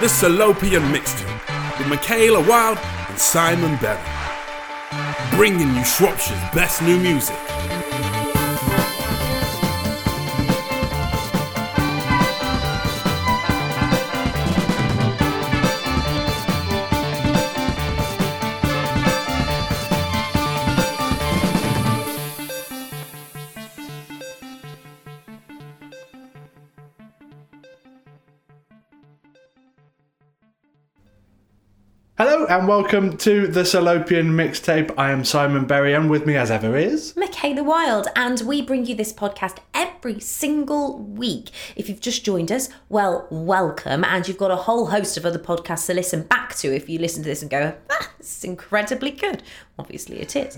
the Salopian Mixtape with Michaela Wild and Simon Berry. Bringing you Shropshire's best new music. Welcome to the Salopian Mixtape. I am Simon Berry and with me as ever is. Michaela Wild, and we bring you this podcast every single week. If you've just joined us, well, welcome, and you've got a whole host of other podcasts to listen back to if you listen to this and go, ah, this is incredibly good. Obviously, it is.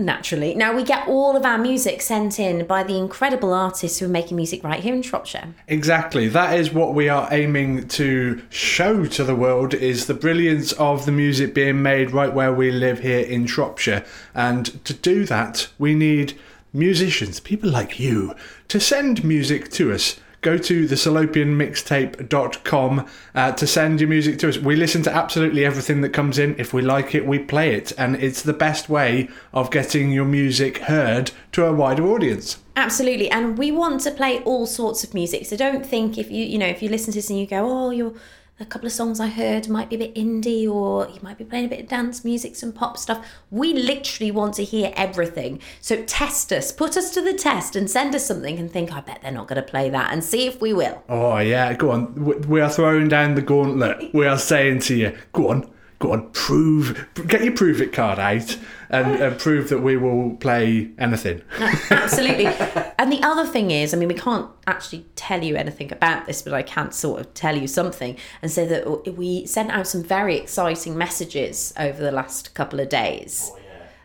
Naturally. Now, we get all of our music sent in by the incredible artists who are making music right here in Shropshire. Exactly. That is what we are aiming to show to the world is the brilliance of the music being made right where we live here in Shropshire. And to do that, we need musicians, people like you, to send music to us. Go to the salopianmixtape.com uh, to send your music to us. We listen to absolutely everything that comes in. If we like it, we play it. And it's the best way of getting your music heard to a wider audience. Absolutely, and we want to play all sorts of music. So don't think if you you know if you listen to this and you go, oh, you're a couple of songs I heard might be a bit indie, or you might be playing a bit of dance music, some pop stuff. We literally want to hear everything. So test us, put us to the test, and send us something and think, I bet they're not going to play that, and see if we will. Oh, yeah, go on. We- are throwing down the gauntlet. We are saying to you, go on, go on, prove, get your prove it card out and, and prove that we will play anything. Absolutely. and the other thing is, I mean, we can't actually tell you anything about this, but I can sort of tell you something and say that we sent out some very exciting messages over the last couple of days,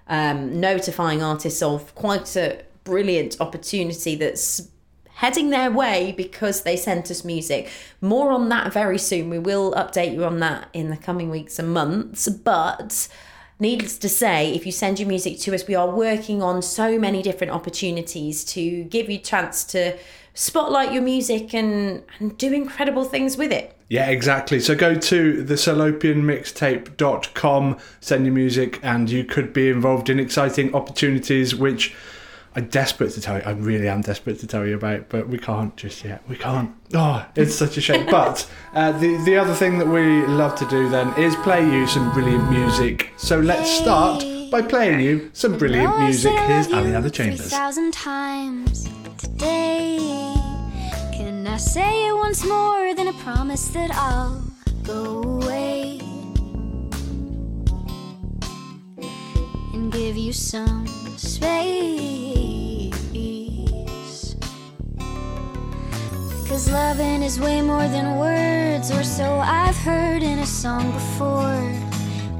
um, notifying artists of quite a brilliant opportunity that's heading their way because they sent us music. More on that very soon. We will update you on that in the coming weeks and months, but needless to say, if you send your music to us, we are working on so many different opportunities to give you a chance to spotlight your music and, and do incredible things with it. Yeah, exactly. So go to the salopianmixtape.com, send your music, and you could be involved in exciting opportunities which I'm desperate to tell you. I really am desperate to tell you about, but we can't just yet. We can't. Oh, it's such a shame. but uh, the the other thing that we love to do then is play you some brilliant music. So let's start by playing you some brilliant music. Here's Aliana Chambers. thousand times today. Can I say it once more than a promise that I'll go away and give you some space? Cause loving is way more than words, or so I've heard in a song before.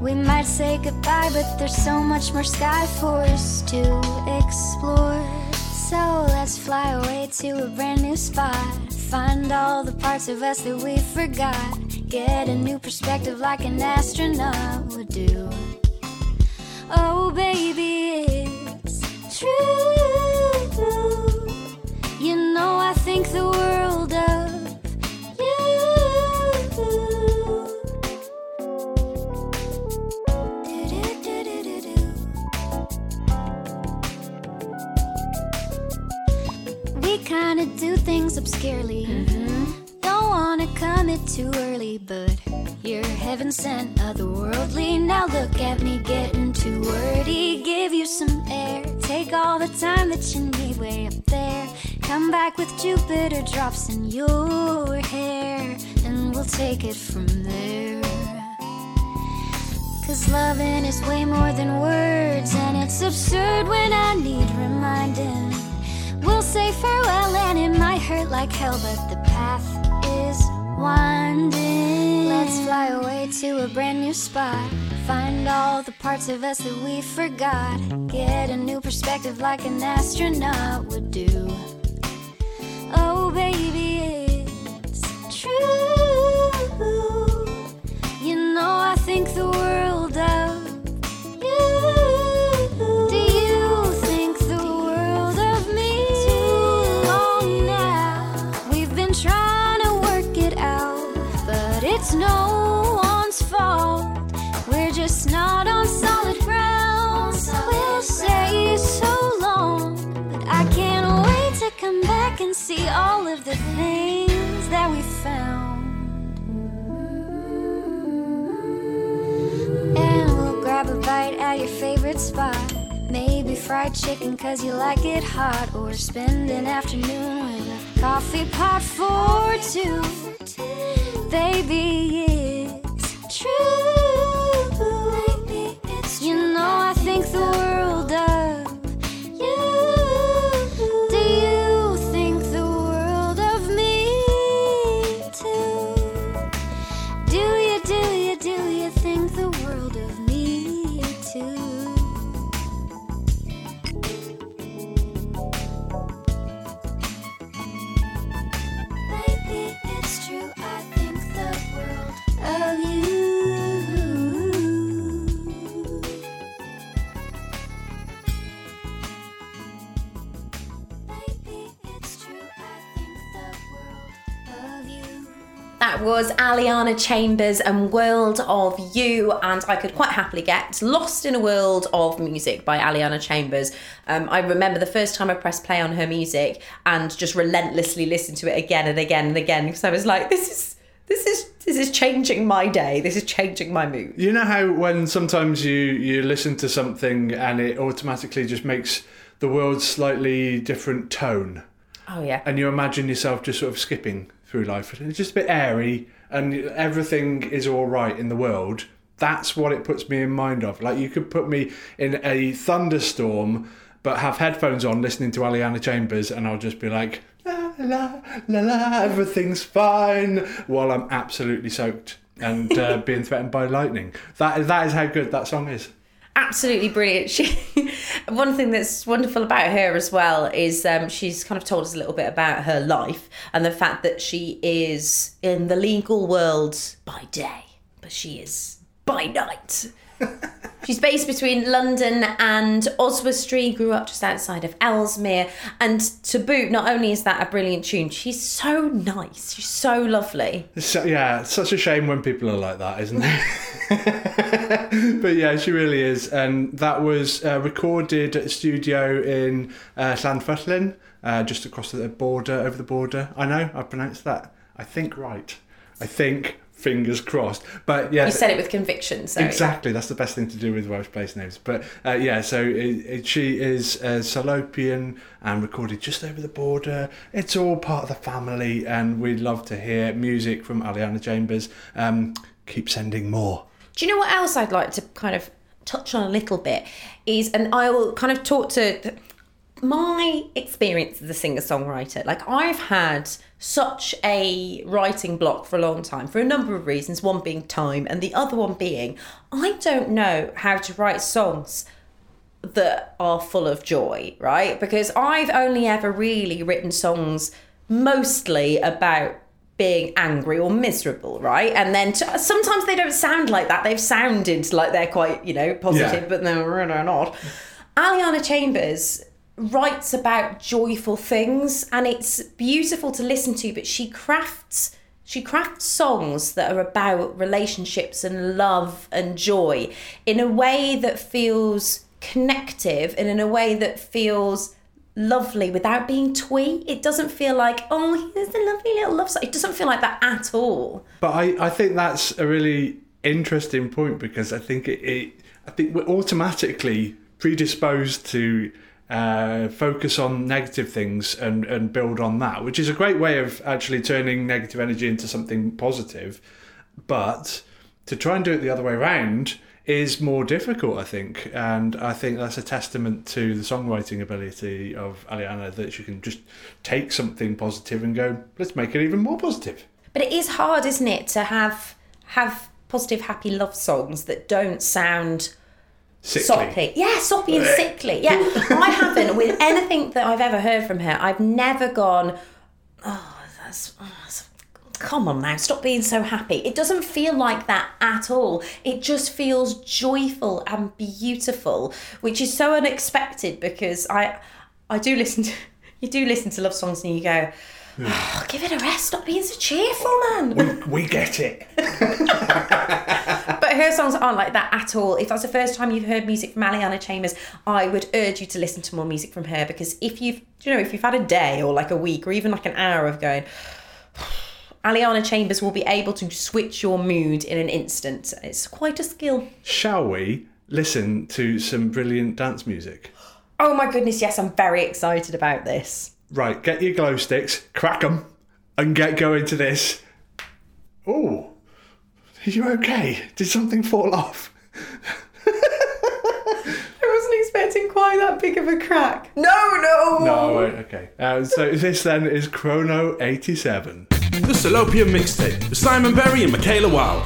We might say goodbye, but there's so much more sky for us to explore. So let's fly away to a brand new spot. Find all the parts of us that we forgot. Get a new perspective like an astronaut would do. Oh, baby, it's true. You know, I think the world obscurely. Mm-hmm. Don't wanna commit too early, but you're heaven sent, otherworldly. Now look at me getting too wordy. Give you some air. Take all the time that you need way up there. Come back with Jupiter drops in your hair, and we'll take it from there. Cause loving is way more than words, and it's absurd when I need reminding. Say farewell, and it might hurt like hell, but the path is winding. Let's fly away to a brand new spot. Find all the parts of us that we forgot. Get a new perspective like an astronaut would do. Oh, baby, it's true. You know, I think the world at your favorite spot. Maybe fried chicken cause you like it hot. Or spend an afternoon with a coffee pot for two. Baby, it's Aliana Chambers and World of You, and I could quite happily get lost in a world of music by Aliana Chambers. Um, I remember the first time I pressed play on her music and just relentlessly listened to it again and again and again because I was like, this is this is this is changing my day. This is changing my mood. You know how when sometimes you you listen to something and it automatically just makes the world slightly different tone, Oh yeah. and you imagine yourself just sort of skipping through life, it's just a bit airy, and everything is all right in the world. That's what it puts me in mind of. Like you could put me in a thunderstorm, but have headphones on, listening to Aliana Chambers, and I'll just be like. La la la la, everything's fine. While I'm absolutely soaked and uh, being threatened by lightning. That that is how good that song is. Absolutely brilliant. She, one thing that's wonderful about her as well is um, she's kind of told us a little bit about her life and the fact that she is in the legal world by day, but she is by night. She's based between London and Oswestry, grew up just outside of Ellesmere. And to boot, not only is that a brilliant tune, she's so nice. She's so lovely. So, yeah, such a shame when people are like that, isn't it? but yeah, she really is. And that was uh, recorded at a studio in uh, uh, just across the border, over the border. I know, I pronounced that, I think, right. I think, fingers crossed. But yeah. You said it with conviction, so Exactly, that's the best thing to do with Welsh place names. But uh, yeah, so it, it, she is uh, Salopian and recorded just over the border. It's all part of the family, and we'd love to hear music from Aliana Chambers. Um, keep sending more. Do you know what else I'd like to kind of touch on a little bit is, and I will kind of talk to my experience as a singer songwriter. Like I've had such a writing block for a long time for a number of reasons. One being time, and the other one being I don't know how to write songs that are full of joy, right? Because I've only ever really written songs mostly about being angry or miserable, right? And then t- sometimes they don't sound like that. They've sounded like they're quite, you know, positive, Yeah. but they're not. Aliana Chambers writes about joyful things and it's beautiful to listen to, but she crafts she crafts songs that are about relationships and love and joy in a way that feels connective and in a way that feels lovely without being twee. It doesn't feel like, oh, here's a lovely little love song. It doesn't feel like that at all. But I, I think that's a really interesting point because I think it, it I think we're automatically predisposed to uh, focus on negative things and, and build on that, which is a great way of actually turning negative energy into something positive. But to try and do it the other way around is more difficult, I think. And I think that's a testament to the songwriting ability of Aliana that she can just take something positive and go, let's make it even more positive. But it is hard, isn't it, to have have positive, happy love songs that don't sound Sickly. soppy. Yeah, soppy and sickly. Yeah, I haven't with anything that I've ever heard from her. I've never gone, oh, that's. oh, that's- Come on now, stop being so happy. It doesn't feel like that at all. It just feels joyful and beautiful, which is so unexpected because I I do listen to you do listen to love songs and you go, oh, give it a rest, stop being so cheerful, man. We get it. Her songs aren't like that at all. If that's the first time you've heard music from Aliana Chambers, I would urge you to listen to more music from her because if you've, you know, if you've had a day or like a week or even like an hour of going, Aliana Chambers will be able to switch your mood in an instant. It's quite a skill. Shall we listen to some brilliant dance music? Oh my goodness, yes, I'm very excited about this. Right, get your glow sticks, crack them, and get going to this. Oh, are you okay? Did something fall off? I wasn't expecting quite that big of a crack. No, no! No, wait, okay. Uh, so this then is Chrono 87. The Salopian Mixtape with Simon Berry and Michaela Wild.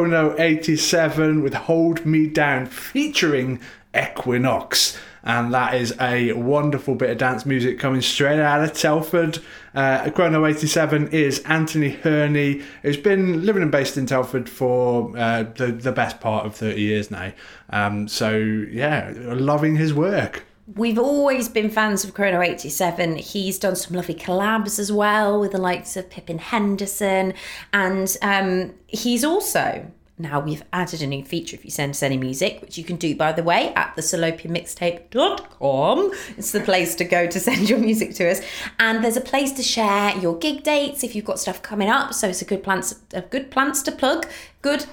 Chrono 87 with Hold Me Down featuring Equinox. And that is a wonderful bit of dance music coming straight out of Telford. Uh, Chrono 87 is Anthony Herney, who's been living and based in Telford for uh, the, the best part of 30 years now. Um, so, yeah, loving his work. We've always been fans of Chrono 87. He's done some lovely collabs as well with the likes of Pippin Henderson. And um, he's also, now we've added a new feature if you send us any music, which you can do, by the way, at the salopianmixtape.com. It's the place to go to send your music to us. And there's a place to share your gig dates if you've got stuff coming up. So it's a good plants, a good plans to plug, good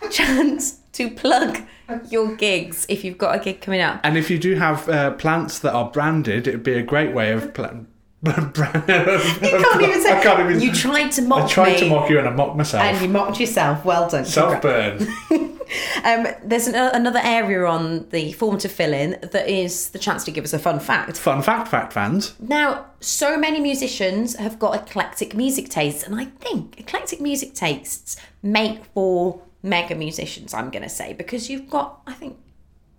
chance to plug your gigs if you've got a gig coming up. And if you do have uh, plants that are branded, it'd be a great way of brand. You can't even say. I can't even. You tried to mock me. I tried me, to mock you and I mocked myself. and you mocked yourself. Well done. Self burn. Um, there's an, another area on the form to fill in that is the chance to give us a fun fact. Fun fact, fact fans. Now, so many musicians have got eclectic music tastes, and I think eclectic music tastes make for mega musicians, I'm going to say, because you've got, I think,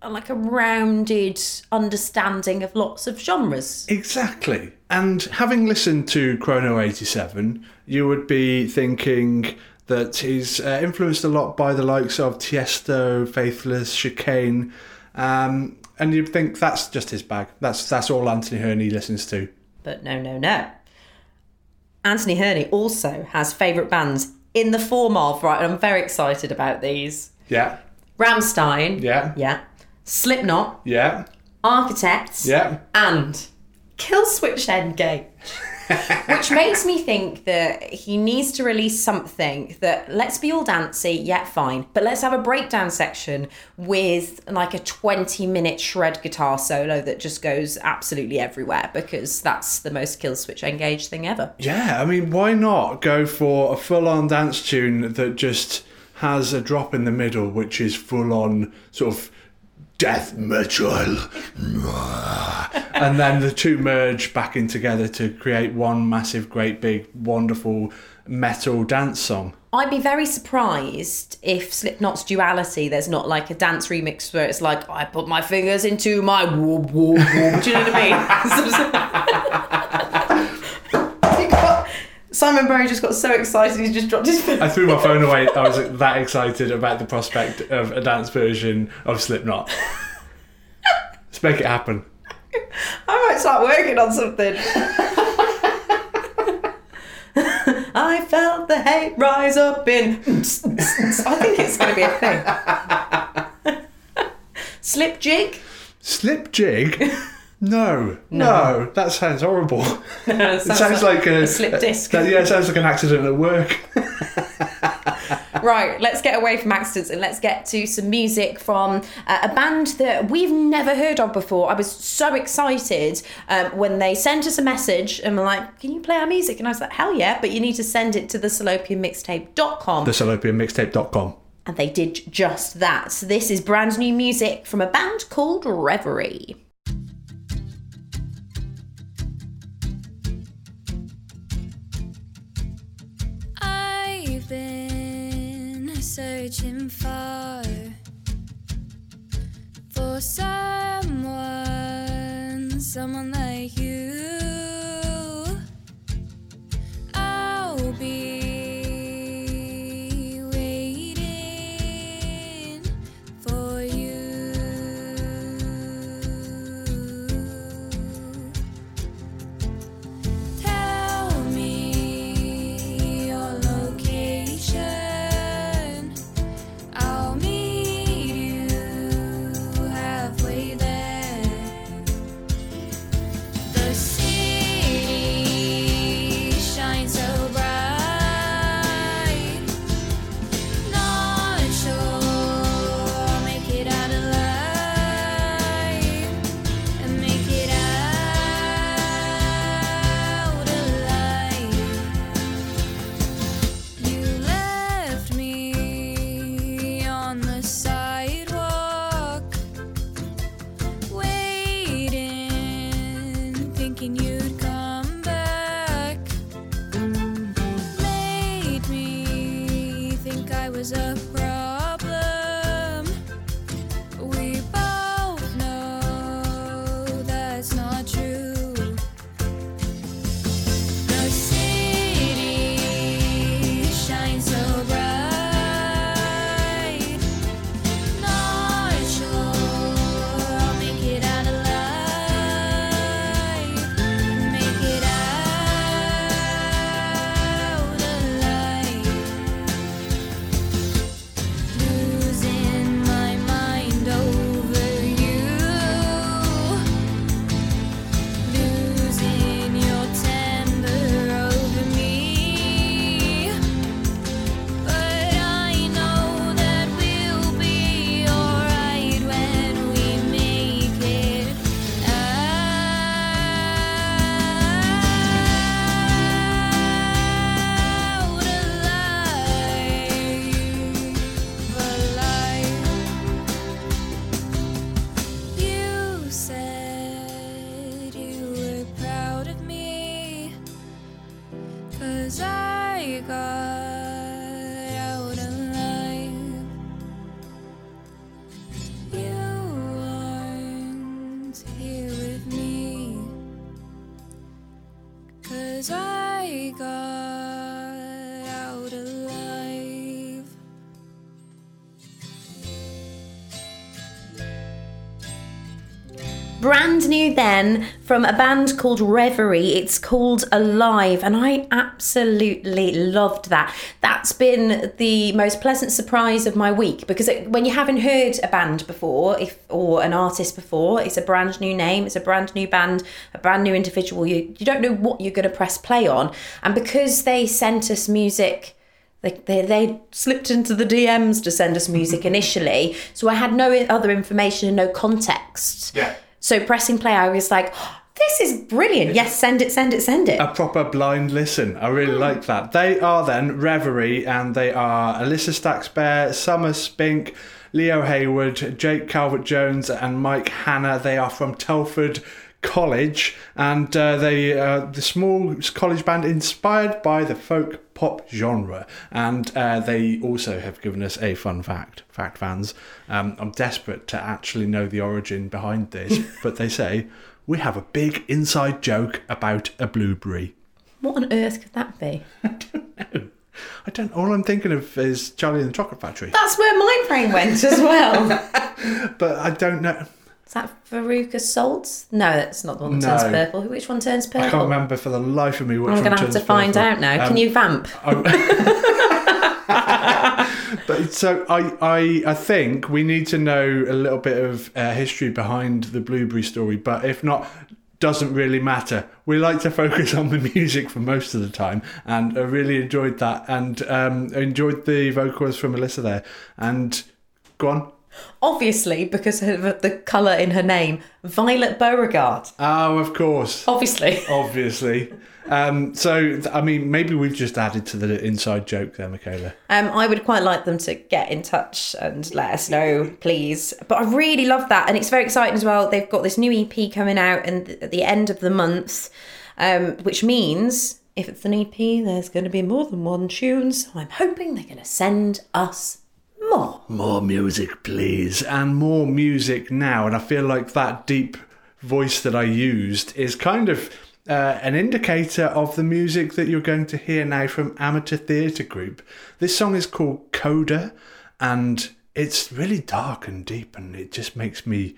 like a rounded understanding of lots of genres. Exactly. And having listened to Chrono 87, you would be thinking that he's uh, influenced a lot by the likes of Tiesto, Faithless, Chicane, um, and you'd think that's just his bag. That's that's all Anthony Herney listens to. But no, no, no. Anthony Herney also has favourite bands in the form of, right, I'm very excited about these Yeah, Rammstein. yeah, Yeah. Slipknot. yeah, Architects. yeah. and Killswitch Engage. Which makes me think that he needs to release something that let's be all dancey, yet fine, but let's have a breakdown section with like a 20 minute shred guitar solo that just goes absolutely everywhere because that's the most Killswitch Engage thing ever. Yeah, I mean, why not go for a full on dance tune that just has a drop in the middle, which is full on sort of death metal? and then the two merge back in together to create one massive, great, big, wonderful metal dance song. I'd be very surprised if Slipknot's duality, there's not like a dance remix where it's like, I put my fingers into my. Do you know what I mean? Simon Berry just got so excited he's just dropped his phone. I threw my phone away. I was that excited about the prospect of a dance version of Slipknot. Let's make it happen. I might start working on something. I felt the hate rise up in. I think it's going to be a thing. Slip jig? Slip jig? No, no, that sounds horrible. it sounds like a, slip disc. that- yeah, it sounds like an accident at work. Right, let's get away from accidents and let's get to some music from uh, a band that we've never heard of before. I was so excited um, when they sent us a message and were like, Can you play our music? And I was like, Hell yeah, but you need to send it to the salopianmixtape.com. The salopianmixtape.com. And they did just that. So this is brand new music from a band called Reverie. Searching for for someone, someone like you. I'll be then from a band called Reverie. It's called Alive, and I absolutely loved that. That's been the most pleasant surprise of my week because it, when you haven't heard a band before, if or an artist before, it's a brand new name, it's a brand new band, a brand new individual. You you don't know what you're going to press play on, and because they sent us music. They, they, they slipped into the DMs to send us music initially, so I had no other information and no context. Yeah. So pressing play, I was like, this is brilliant. Yes, send it, send it, send it. A proper blind listen. I really hmm. like that. They are then Reverie, and they are Alyssa Stacksbear, Summer Spink, Leo Hayward, Jake Calvert Jones, and Mike Hanna. They are from Telford College, and uh, they uh, the small college band inspired by the folk pop genre. And uh, they also have given us a fun fact. Fact fans, um, I'm desperate to actually know the origin behind this, but they say we have a big inside joke about a blueberry. What on earth could that be? I don't. know. I don't. All I'm thinking of is Charlie and the Chocolate Factory, That's where my brain went as well. but I don't know. Is that Veruca Salt? No, that's not the one that turns No. purple. Which one turns purple? I can't remember for the life of me which I'm one going to have to find out now. Um, Can you vamp? But so I, I, I think we need to know a little bit of uh, history behind the blueberry story. But if not, doesn't really matter. We like to focus on the music for most of the time, and I really enjoyed that, and um, enjoyed the vocals from Melissa there. And go on. Obviously, because of the colour in her name, Violet Beauregard. Oh, of course. Obviously. Obviously. Um, so, I mean, maybe we've just added to the inside joke there, Michaela. Um, I would quite like them to get in touch and let us know, please. But I really love that, and it's very exciting as well. They've got this new EP coming out, and at the end of the month, um, which means if it's an EP, there's going to be more than one tune. So I'm hoping they're going to send us more. More music, please. And more music now. And I feel like that deep voice that I used is kind of uh, an indicator of the music that you're going to hear now from Amateur Theatre Group. This song is called Coda, and it's really dark and deep, and it just makes me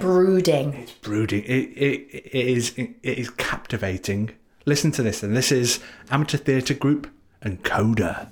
Brooding. It's brooding. It, it, it is it is captivating. Listen to this, and this is Amateur Theatre Group and Coda.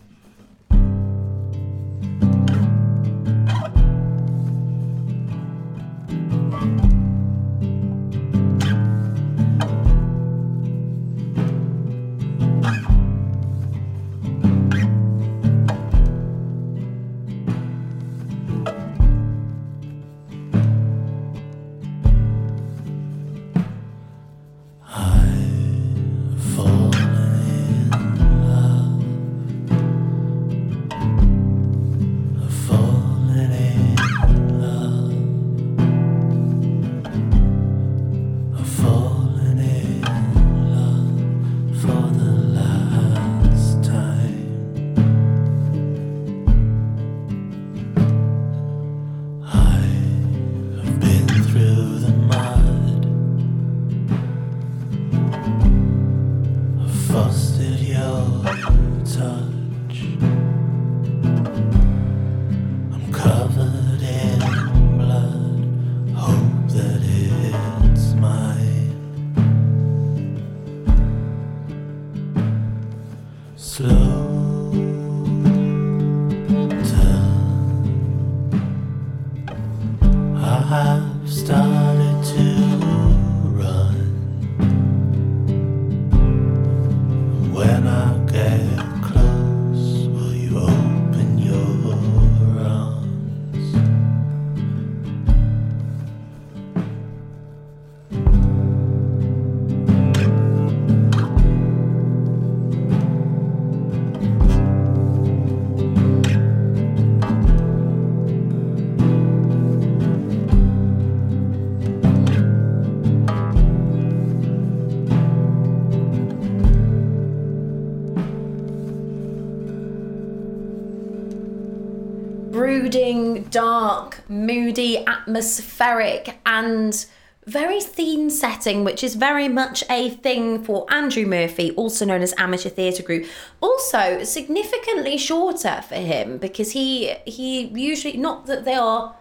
Dark, moody, atmospheric, and very theme setting, which is very much a thing for Andrew Murphy, also known as Amateur Theatre Group. Also, significantly shorter for him because he he usually not that they are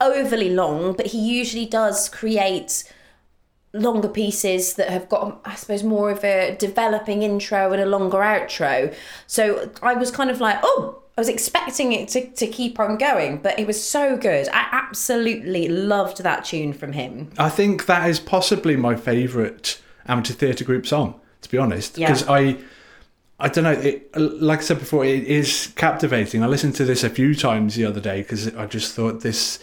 overly long, but he usually does create longer pieces that have got, I suppose, more of a developing intro and a longer outro. So I was kind of like, oh, I was expecting it to, to keep on going, but it was so good. I absolutely loved that tune from him. I think that is possibly my favourite amateur theatre group song, to be honest. Yeah. Because I, I don't know, it, like I said before, it is captivating. I listened to this a few times the other day because I just thought this,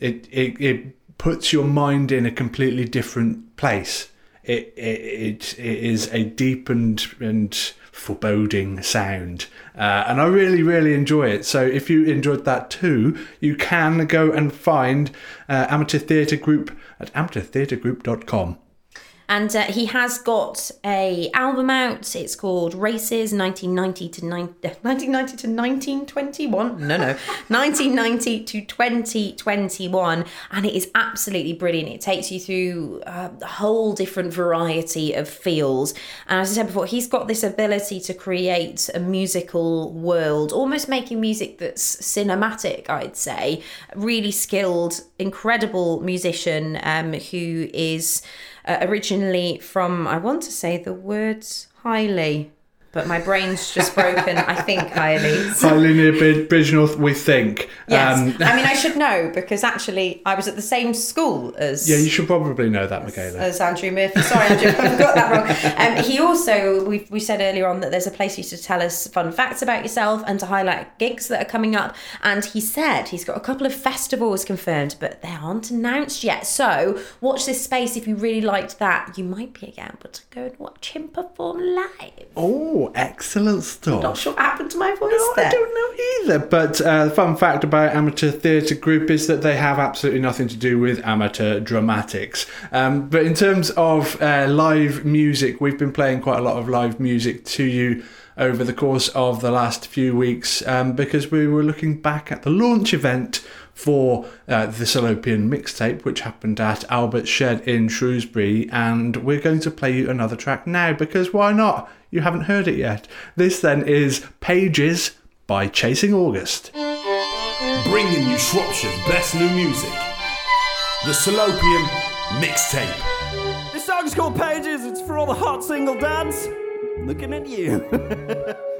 it, it, it puts your mind in a completely different place. It, it, it, it is a deepened and foreboding sound. Uh, and I really, really enjoy it. So if you enjoyed that too, you can go and find uh, Amateur Theatre Group at amateurtheatregroup.com. And uh, he has got a album out. It's called Races 1990 to nine, 1990 to 1921. No, no, 1990 to 2021, and it is absolutely brilliant. It takes you through uh, a whole different variety of feels. And as I said before, he's got this ability to create a musical world, almost making music that's cinematic. I'd say, really skilled, incredible musician um, who is uh, originally from, I want to say the words Highley, but my brain's just broken. I think Highley. Bid- Bridgnorth, we think. Yes. Um, I mean, I should know because actually I was at the same school as. yeah, you should probably know that, Michaela. as Andrew Murphy. Sorry, Andrew, I got that wrong. Um, he also, we we said earlier on that there's a place for you to tell us fun facts about yourself and to highlight gigs that are coming up. And he said he's got a couple of festivals confirmed, but they aren't announced yet. So watch this space if you really liked that. You might be able to go and watch him perform live. Oh, excellent stuff. Not sure what happened to my voice No, there. I don't know either. But uh, the fun fact about Amateur Theatre Group is that they have absolutely nothing to do with amateur dramatics. Um, but in terms of uh, live music, we've been playing quite a lot of live music to you over the course of the last few weeks um, because we were looking back at the launch event for uh, the Salopian mixtape, which happened at Albert's Shed in Shrewsbury, and we're going to play you another track now because why not? You haven't heard it yet. This then is Pages by Chasing August. Bringing you Shropshire's best new music. The Salopian Mixtape. This song's called Pages. It's for all the hot single dads. Looking at you.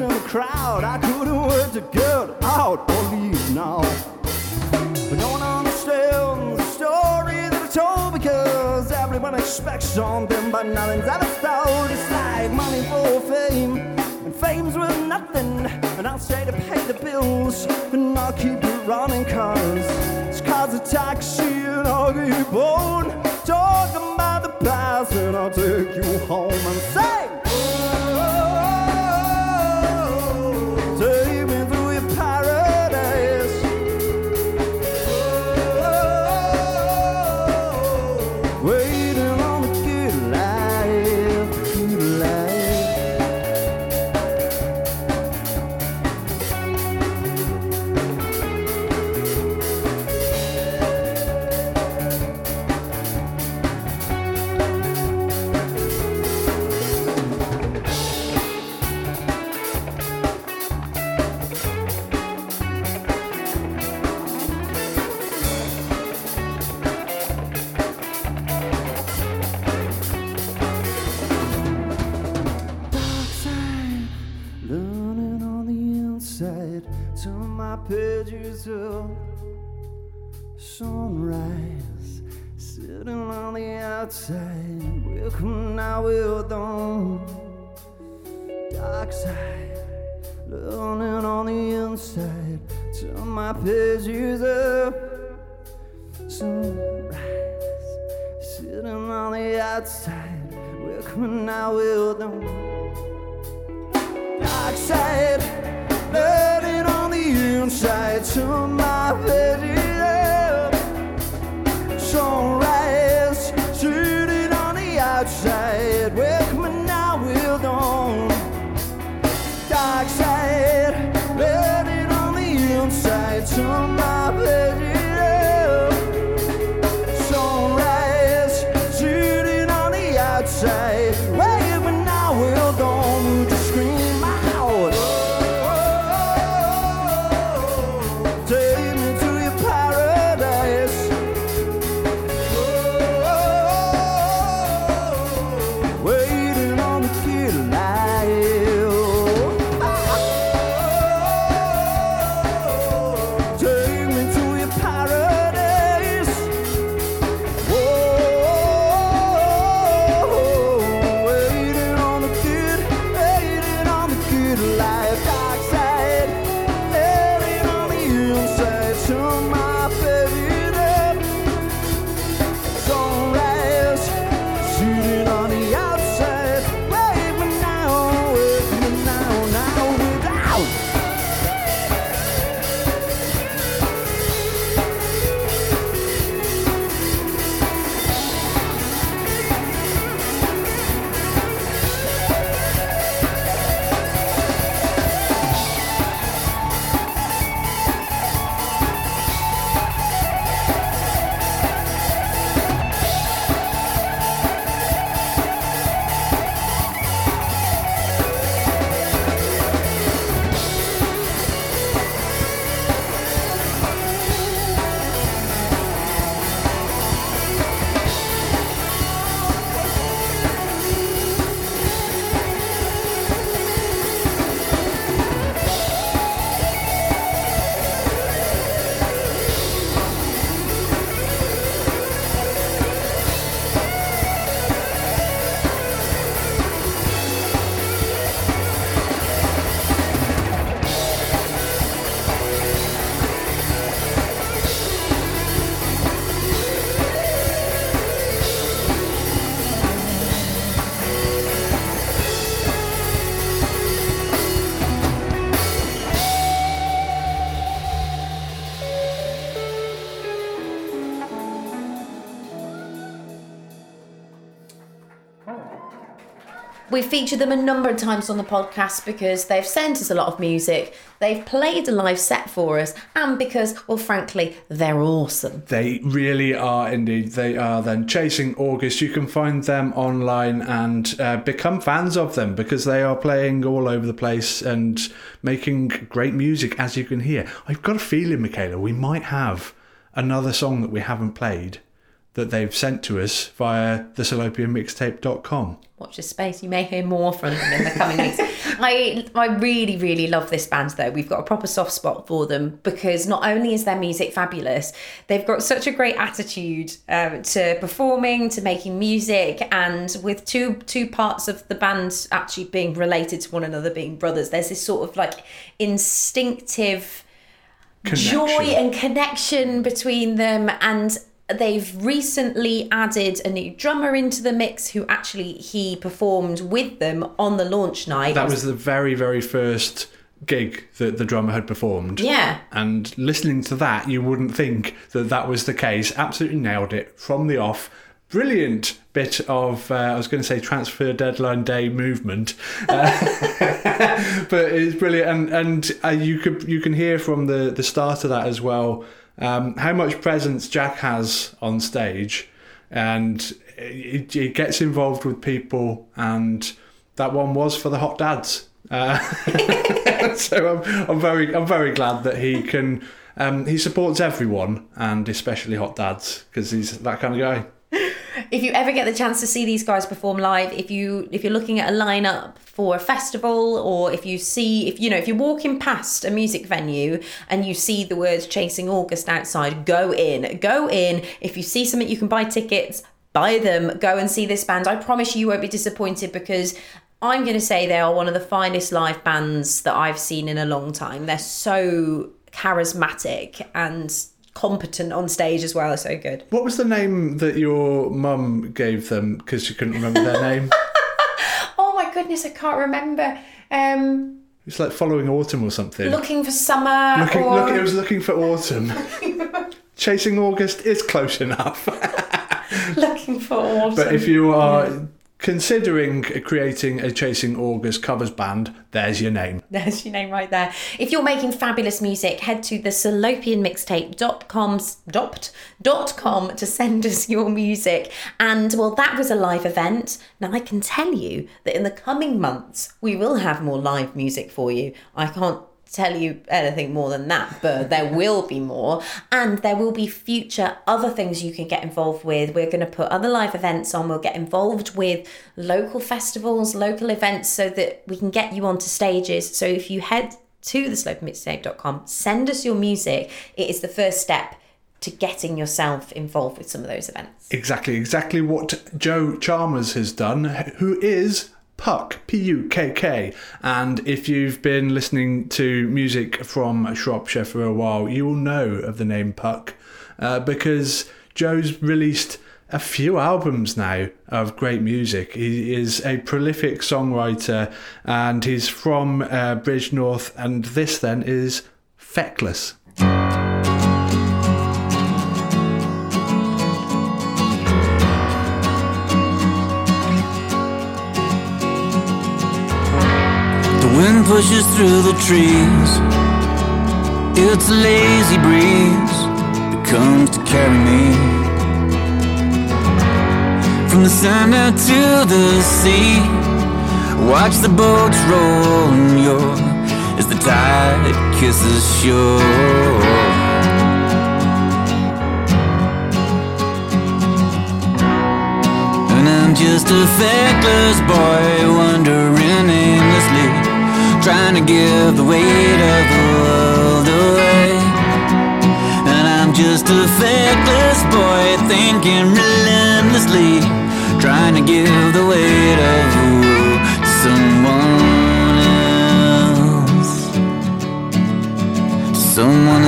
in the crowd. I couldn't wait to get out or leave now. But no one understands the story that I told because everyone expects something, but nothing's ever stole. It's like money for fame, and fame's worth nothing. And I'll stay to pay the bills, and I'll keep it running, cause it's cause a taxi, and I'll keep on talking about the past, and I'll take you home and say, now, well done. Dark side, learning on the inside. Turn my pages up. Sunrise, sitting on the outside. Welcome now, well done dark side, burning on the inside. Turn my pages We've featured them a number of times on the podcast because they've sent us a lot of music, they've played a live set for us, and because, well, frankly, they're awesome. They really are indeed. They are then Chasing August. You can find them online and uh, become fans of them because they are playing all over the place and making great music, as you can hear. I've got a feeling, Michaela, we might have another song that we haven't played that they've sent to us via the salopianmixtape.com. Watch this space. You may hear more from them in the coming weeks. I I really really love this band though. We've got a proper soft spot for them because not only is their music fabulous, they've got such a great attitude um, to performing, to making music, and with two two parts of the band actually being related to one another, being brothers. There's this sort of like instinctive joy and connection between them and they've recently added a new drummer into the mix who actually he performed with them on the launch night That was the very, very first gig that the drummer had performed. yeah And listening to that, you wouldn't think that that was the case. Absolutely nailed it from the off. Brilliant bit of, uh, I was going to say transfer deadline day movement, uh, but it's brilliant. And and uh, you could you can hear from the the start of that as well um, how much presence Jack has on stage, and it gets involved with people. And that one was for the hot dads. Uh, so I'm, I'm very I'm very glad that he can um, he supports everyone and especially hot dads because he's that kind of guy. If you ever get the chance to see these guys perform live if you if you're looking at a lineup for a festival or if you see if you know if you're walking past a music venue and you see the words chasing august outside go in. Go in. If you see something you can buy tickets buy them. Go and see this band. I promise you, you won't be disappointed because i'm going to say they are one of the finest live bands that i've seen in a long time. They're so charismatic and competent on stage as well so good What was the name that your mum gave them because she couldn't remember their name? Oh my goodness, I can't remember. Um, It's like following autumn or something. looking for summer Looking- or look, it was looking for autumn. Chasing August is close enough. looking for autumn. But if you are considering creating a Chasing August covers band, there's your name. There's your name right there. If you're making fabulous music, head to the salopianmixtape.com dot, dot com to send us your music. And well, that was a live event. Now I can tell you that in the coming months we will have more live music for you. I can't tell you anything more than that, but there will be more. And there will be future other things you can get involved with. We're going to put other live events on. We'll get involved with local festivals, local events, so that we can get you onto stages. So if you head to thesalopianmixtape.com, send us your music. It is the first step to getting yourself involved with some of those events. Exactly, exactly what Joe Chalmers has done, who is PUKK, P U K K. And if you've been listening to music from Shropshire for a while, you will know of the name PUKK uh, because Joe's released a few albums now of great music. He is a prolific songwriter and he's from uh, Bridgnorth, and this then is Feckless. Pushes through the trees. It's a lazy breeze that comes to carry me from the sand out to the sea. Watch the boats roll and yaw as the tide kisses shore. And I'm just a feckless boy aimlessly, trying to give the weight of the world away. And I'm just a feckless boy thinking relentlessly, trying to give the weight of the world to someone else. Someone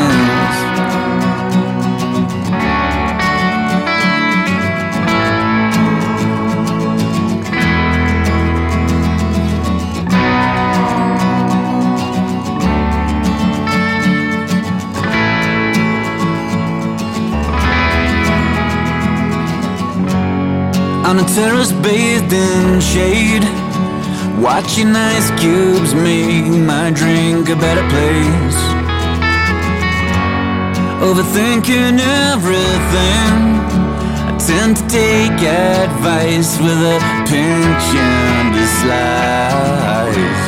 On a terrace bathed in shade Watching ice cubes make my drink a better place. Overthinking everything I tend to take advice with a pinch and a slice.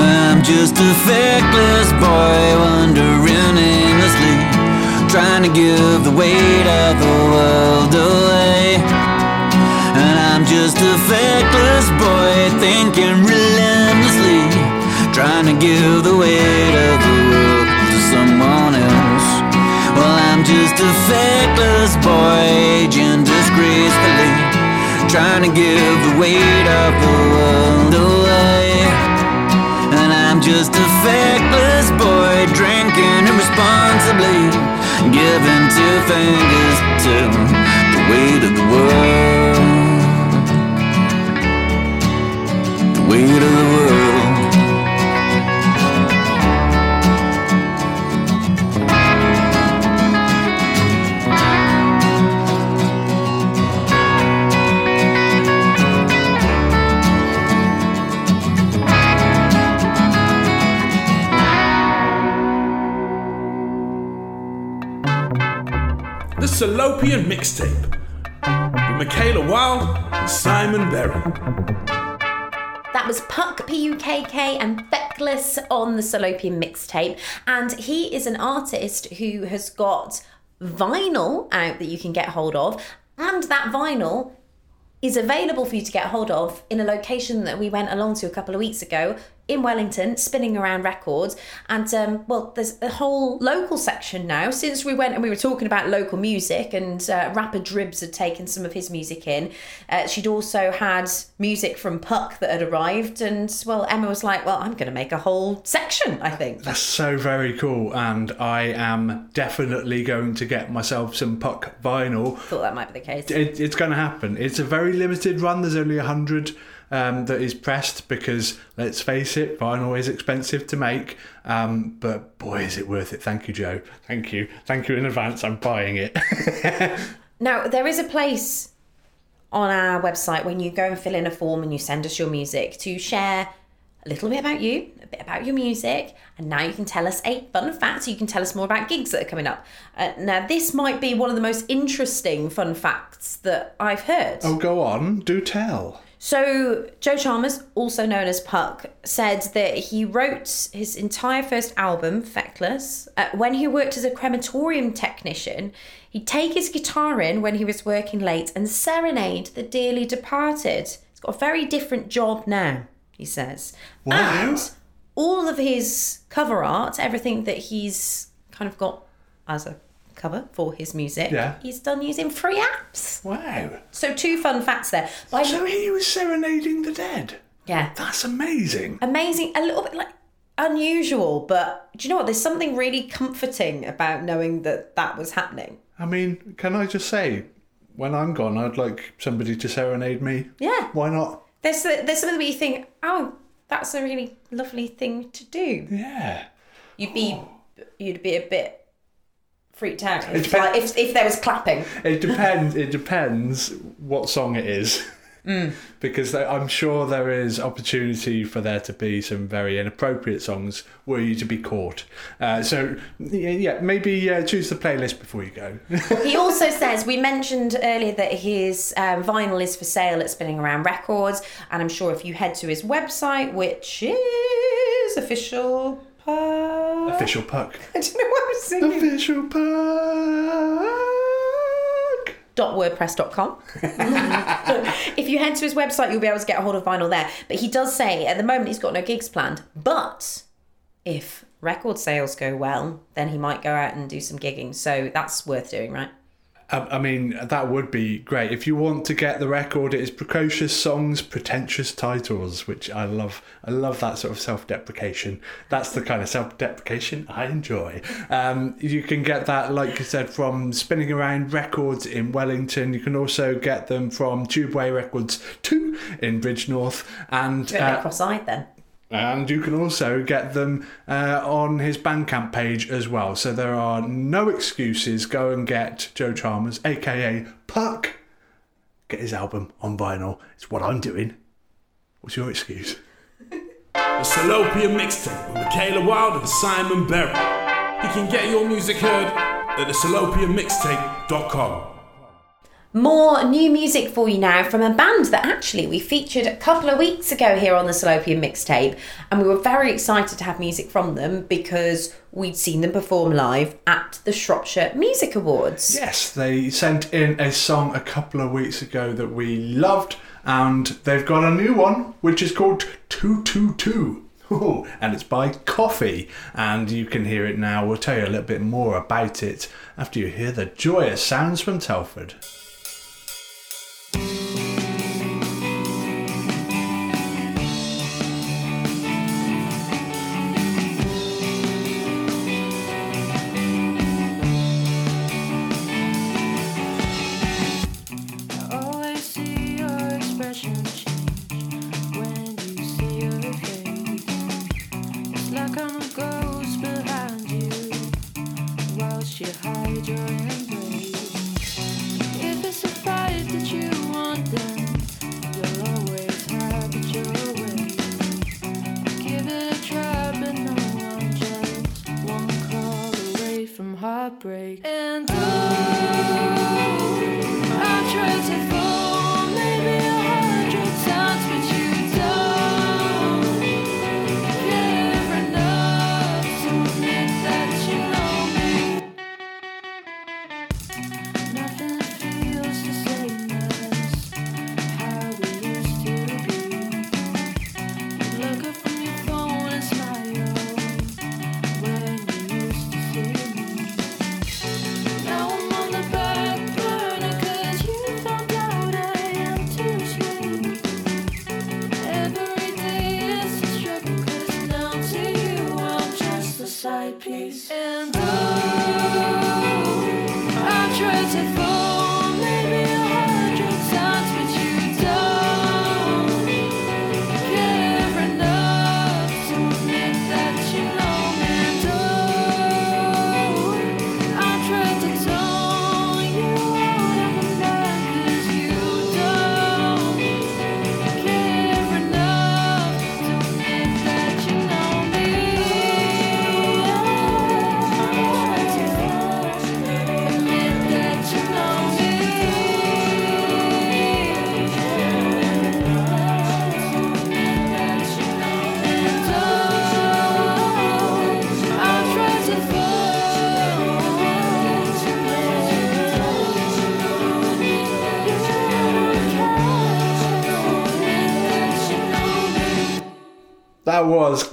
I'm just a feckless boy wandering aimlessly, trying to give the weight of the world away. And I'm just a feckless boy thinking relentlessly, trying to give the weight of the world to someone else. Well, I'm just a feckless boy aging disgracefully, trying to give the weight of the world away. And I'm just a feckless boy drinking irresponsibly, giving two fingers to the weight of the world. The weight of the world. Salopian Mixtape with Michaela Wild and Simon Berry. That was PUKK, P U K K, and Feckless on the Salopian mixtape. And he is an artist who has got vinyl out that you can get hold of. And that vinyl is available for you to get hold of in a location that we went along to a couple of weeks ago in Wellington, spinning around records. And um, well, there's a whole local section now. Since we went and we were talking about local music, and uh, rapper Dribs had taken some of his music in, uh, she'd also had music from PUKK that had arrived. And well, Emma was like, "Well, I'm going to make a whole section. I think." That's so very cool, and I am definitely going to get myself some PUKK vinyl. Thought that might be the case. It, it's going to happen. It's a very limited run. There's only a hundred um, that is pressed because, let's face it, vinyl is expensive to make. Um, but boy, is it worth it! Thank you, Joe. Thank you. Thank you in advance. I'm buying it. Now, there is a place on our website when you go and fill in a form and you send us your music to share a little bit about you, a bit about your music, and now you can tell us a fun fact so you can tell us more about gigs that are coming up. Uh, now, this might be one of the most interesting fun facts that I've heard. oh, go on. Do tell. So, Joe Chalmers, also known as PUKK, said that he wrote his entire first album, Feckless, uh, when he worked as a crematorium technician. He'd take his guitar in when he was working late and serenade the dearly departed. He's got a very different job now, he says. Wow. And all of his cover art, everything that he's kind of got as a cover for his music, Yeah. he's done using free apps. Wow. So, two fun facts there. I- So he was serenading the dead. yeah. That's amazing. amazing, a little bit like unusual, but do you know what? There's something really comforting about knowing that that was happening. I mean, can I just say, when I'm gone, I'd like somebody to serenade me. Yeah. Why not? There's there's something where you think, oh, that's a really lovely thing to do. Yeah. You'd be you'd be a bit freaked out if, depends- like, if, if there was clapping. It depends. it depends what song it is, because there, I'm sure there is opportunity for there to be some very inappropriate songs were you to be caught. Uh, so yeah, yeah, maybe uh, choose the playlist before you go. He also says we mentioned earlier that his um, vinyl is for sale at Spinning Around Records, and I'm sure if you head to his website, which is official. PUKK- Official PUKK. I don't know what I'm singing. Official PUKK. Dot wordpress.com. if you head to his website, you'll be able to get a hold of vinyl there. But he does say at the moment he's got no gigs planned. But if record sales go well, then he might go out and do some gigging. So that's worth doing, right? I I mean, that would be great. If you want to get the record, it is precocious songs, pretentious titles, which I love. I love that sort of self-deprecation. That's the kind of self-deprecation I enjoy. Um, you can get that, like you said, from Spinning Around Records in Wellington. You can also get them from Tubeway Records 2 in Bridgnorth. And Don't uh, cross-eyed then. And you can also get them uh, on his Bandcamp page as well. So there are no excuses. Go and get Joe Chalmers, aka PUKK. Get his album on vinyl. It's what I'm doing. What's your excuse? The Salopian Mixtape with Michaela Wild and Simon Berry. You can get your music heard at the salopianmixtape.com. More new music for you now from a band that actually we featured a couple of weeks ago here on the Salopian mixtape, and we were very excited to have music from them because we'd seen them perform live at the Shropshire Music Awards. Yes, they sent in a song a couple of weeks ago that we loved, and they've got a new one which is called 222. Ooh, and it's by Coffee, and you can hear it now. We'll tell you a little bit more about it after you hear the joyous sounds from Telford.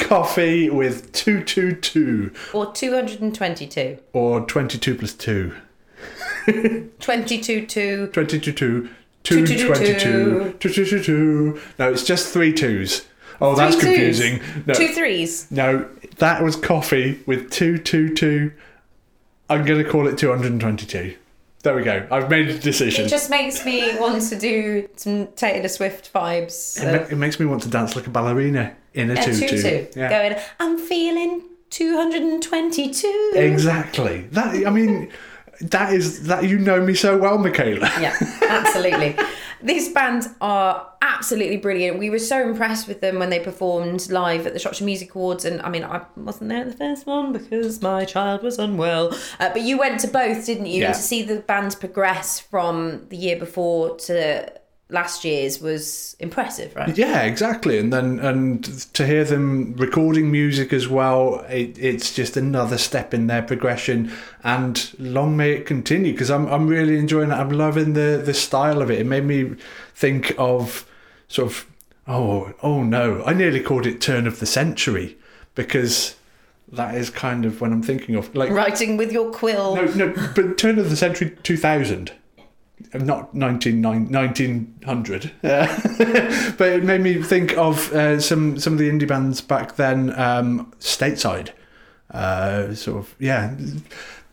Coffee with 222, Or 222. or 22 plus 2. 22 2, 22, two, two, 222. No, it's just three twos. Oh, that's Three twos. confusing. No, two threes. no, that was Coffee with 222. I'm going to call it 222. There we go. I've made a decision. It just makes me want to do some Taylor Swift vibes. It, ma- it makes me want to dance like a ballerina in a a tutu. tutu. Yeah. Going, I'm feeling 222. Exactly. That I mean, that is that you know me so well, Michaela. Yeah, absolutely. These bands are absolutely brilliant. We were so impressed with them when they performed live at the Shropshire Music Awards. And I mean, I wasn't there at the first one because my child was unwell. Uh, but you went to both, didn't you? Yeah. To see the bands progress from the year before to last year's was impressive, right? Yeah, exactly. And then and to hear them recording music as well, it, it's just another step in their progression. And long may it continue because I'm I'm really enjoying it. I'm loving the the style of it. It made me think of sort of oh oh no, I nearly called it turn of the century because that is kind of when I'm thinking of like Writing with your quill. no no but turn of the century 2000 not 19, 1900 Uh, but it made me think of uh, some some of the indie bands back then um, stateside. Uh, sort of yeah.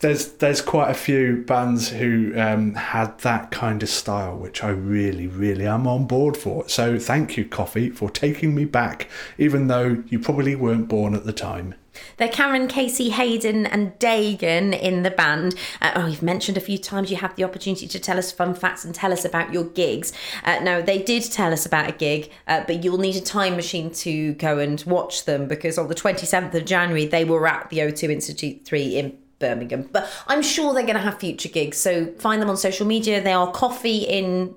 There's there's quite a few bands who um, had that kind of style which I really really am on board for. So thank you coffee for taking me back even though you probably weren't born at the time They're Karen, Casey, Hayden, and Dagan in the band. Uh, oh, you've mentioned a few times you have the opportunity to tell us fun facts and tell us about your gigs. Uh, now, they did tell us about a gig, uh, but you'll need a time machine to go and watch them because on the 27th of January, they were at the O2 Institute 3 in Birmingham. But I'm sure they're going to have future gigs. So find them on social media. They are coffee in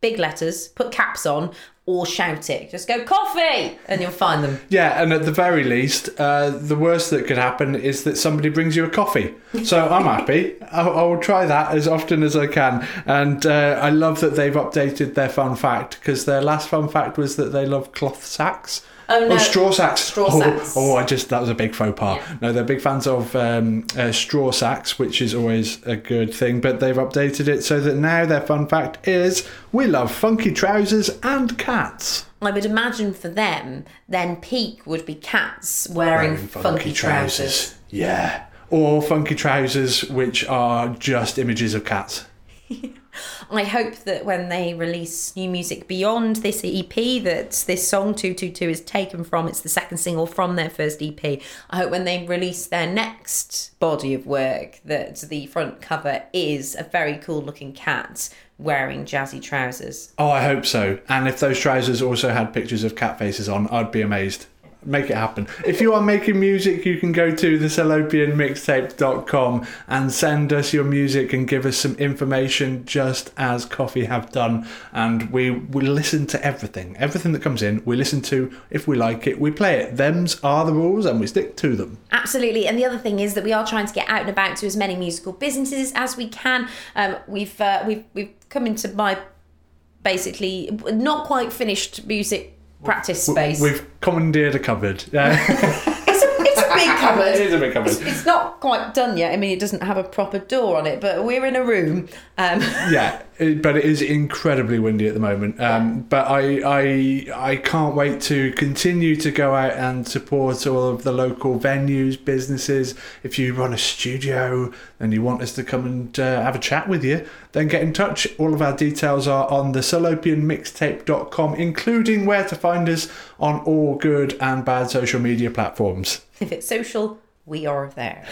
big letters, put caps on, or shout it. Just go coffee, and you'll find them. Yeah, and at the very least, uh, the worst that could happen is that somebody brings you a coffee. So I'm happy. I, I will try that as often as I can. And uh, I love that they've updated their fun fact because their last fun fact was that they love cloth sacks. Oh, no. straw sacks. Straw oh, sacks. Oh, I just that was a big faux pas. Yeah. No, they're big fans of um, uh, straw sacks, which is always a good thing. But they've updated it so that now their fun fact is we love funky trousers and cats. I would imagine for them, then peak would be cats wearing, funky, trousers. Yeah. Or funky trousers, which are just images of cats. I hope that when they release new music beyond this EP, that this song 222 is taken from, it's the second single from their first EP. I hope when they release their next body of work, that the front cover is a very cool looking cat wearing jazzy trousers. Oh, I hope so. And if those trousers also had pictures of cat faces on, I'd be amazed. Make it happen. If you are making music, you can go to thesalopianmixtape.com and send us your music and give us some information, just as Coffee have done. And we we listen to everything. Everything that comes in, we listen to. If we like it, we play it. Them's are the rules, and we stick to them. Absolutely, and the other thing is that we are trying to get out and about to as many musical businesses as we can. Um, we've uh, we've we've come into my basically not quite finished music practice space. We've commandeered a cupboard. Yeah. it's, a, it's a big cupboard. It is a big cupboard. It's, it's not quite done yet. I mean, it doesn't have a proper door on it, but we're in a room. Um, yeah, it, but it is incredibly windy at the moment. Um, but I, I, I can't wait to continue to go out and support all of the local venues, businesses. If you run a studio and you want us to come and uh, have a chat with you, then get in touch. All of our details are on the salopianmixtape.com, including where to find us on all good and bad social media platforms. if it's social, we are there.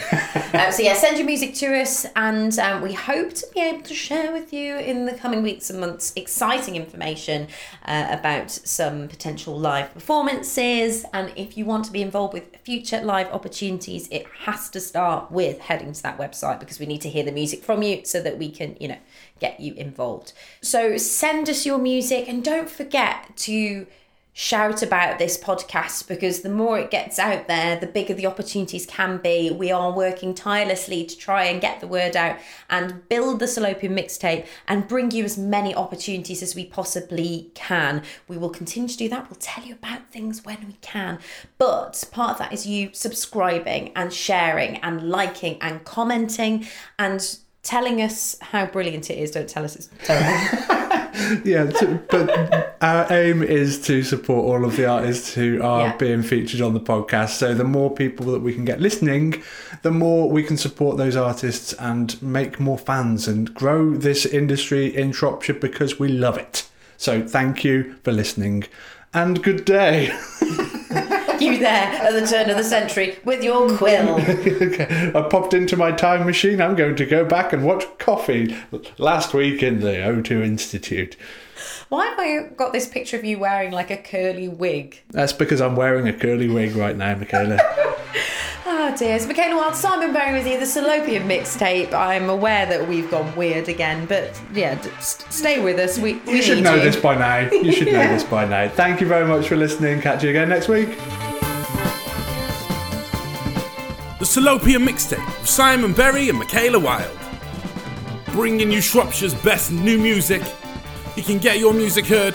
um, so yeah, send your music to us, and um, we hope to be able to share with you in the coming weeks and months exciting information uh, about some potential live performances. And if you want to be involved with future live opportunities, it has to start with heading to that website because we need to hear the music from you so that we can, you know, get you involved. So send us your music, and don't forget to shout about this podcast because the more it gets out there, the bigger the opportunities can be. We are working tirelessly to try and get the word out and build the Salopian mixtape and bring you as many opportunities as we possibly can. We will continue to do that. We'll tell you about things when we can. But part of that is you subscribing and sharing and liking and commenting and telling us how brilliant it is. Don't tell us it's terrible. yeah, to, but our aim is to support all of the artists who are Yeah. being featured on the podcast. So the more people that we can get listening, the more we can support those artists and make more fans and grow this industry in Shropshire because we love it. So thank you for listening and good day. you there at the turn of the century with your quill. okay, I popped into my time machine. I'm going to go back and watch Coffee last week in the O2 Institute. Why have I got this picture of you wearing like a curly wig? That's because I'm wearing a curly wig right now, Michaela. Oh dear. It's Michaela Wild, Simon Berry with you, the Salopian mixtape. I'm aware that we've gone weird again, but yeah, d- s- stay with us. We, we You should know you. this by now. You should know this by now. Thank you very much for listening. Catch you again next week. The Salopian Mixtape with Simon Berry and Michaela Wild. Bringing you Shropshire's best new music. You can get your music heard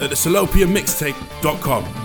at thesalopianmixtape.com.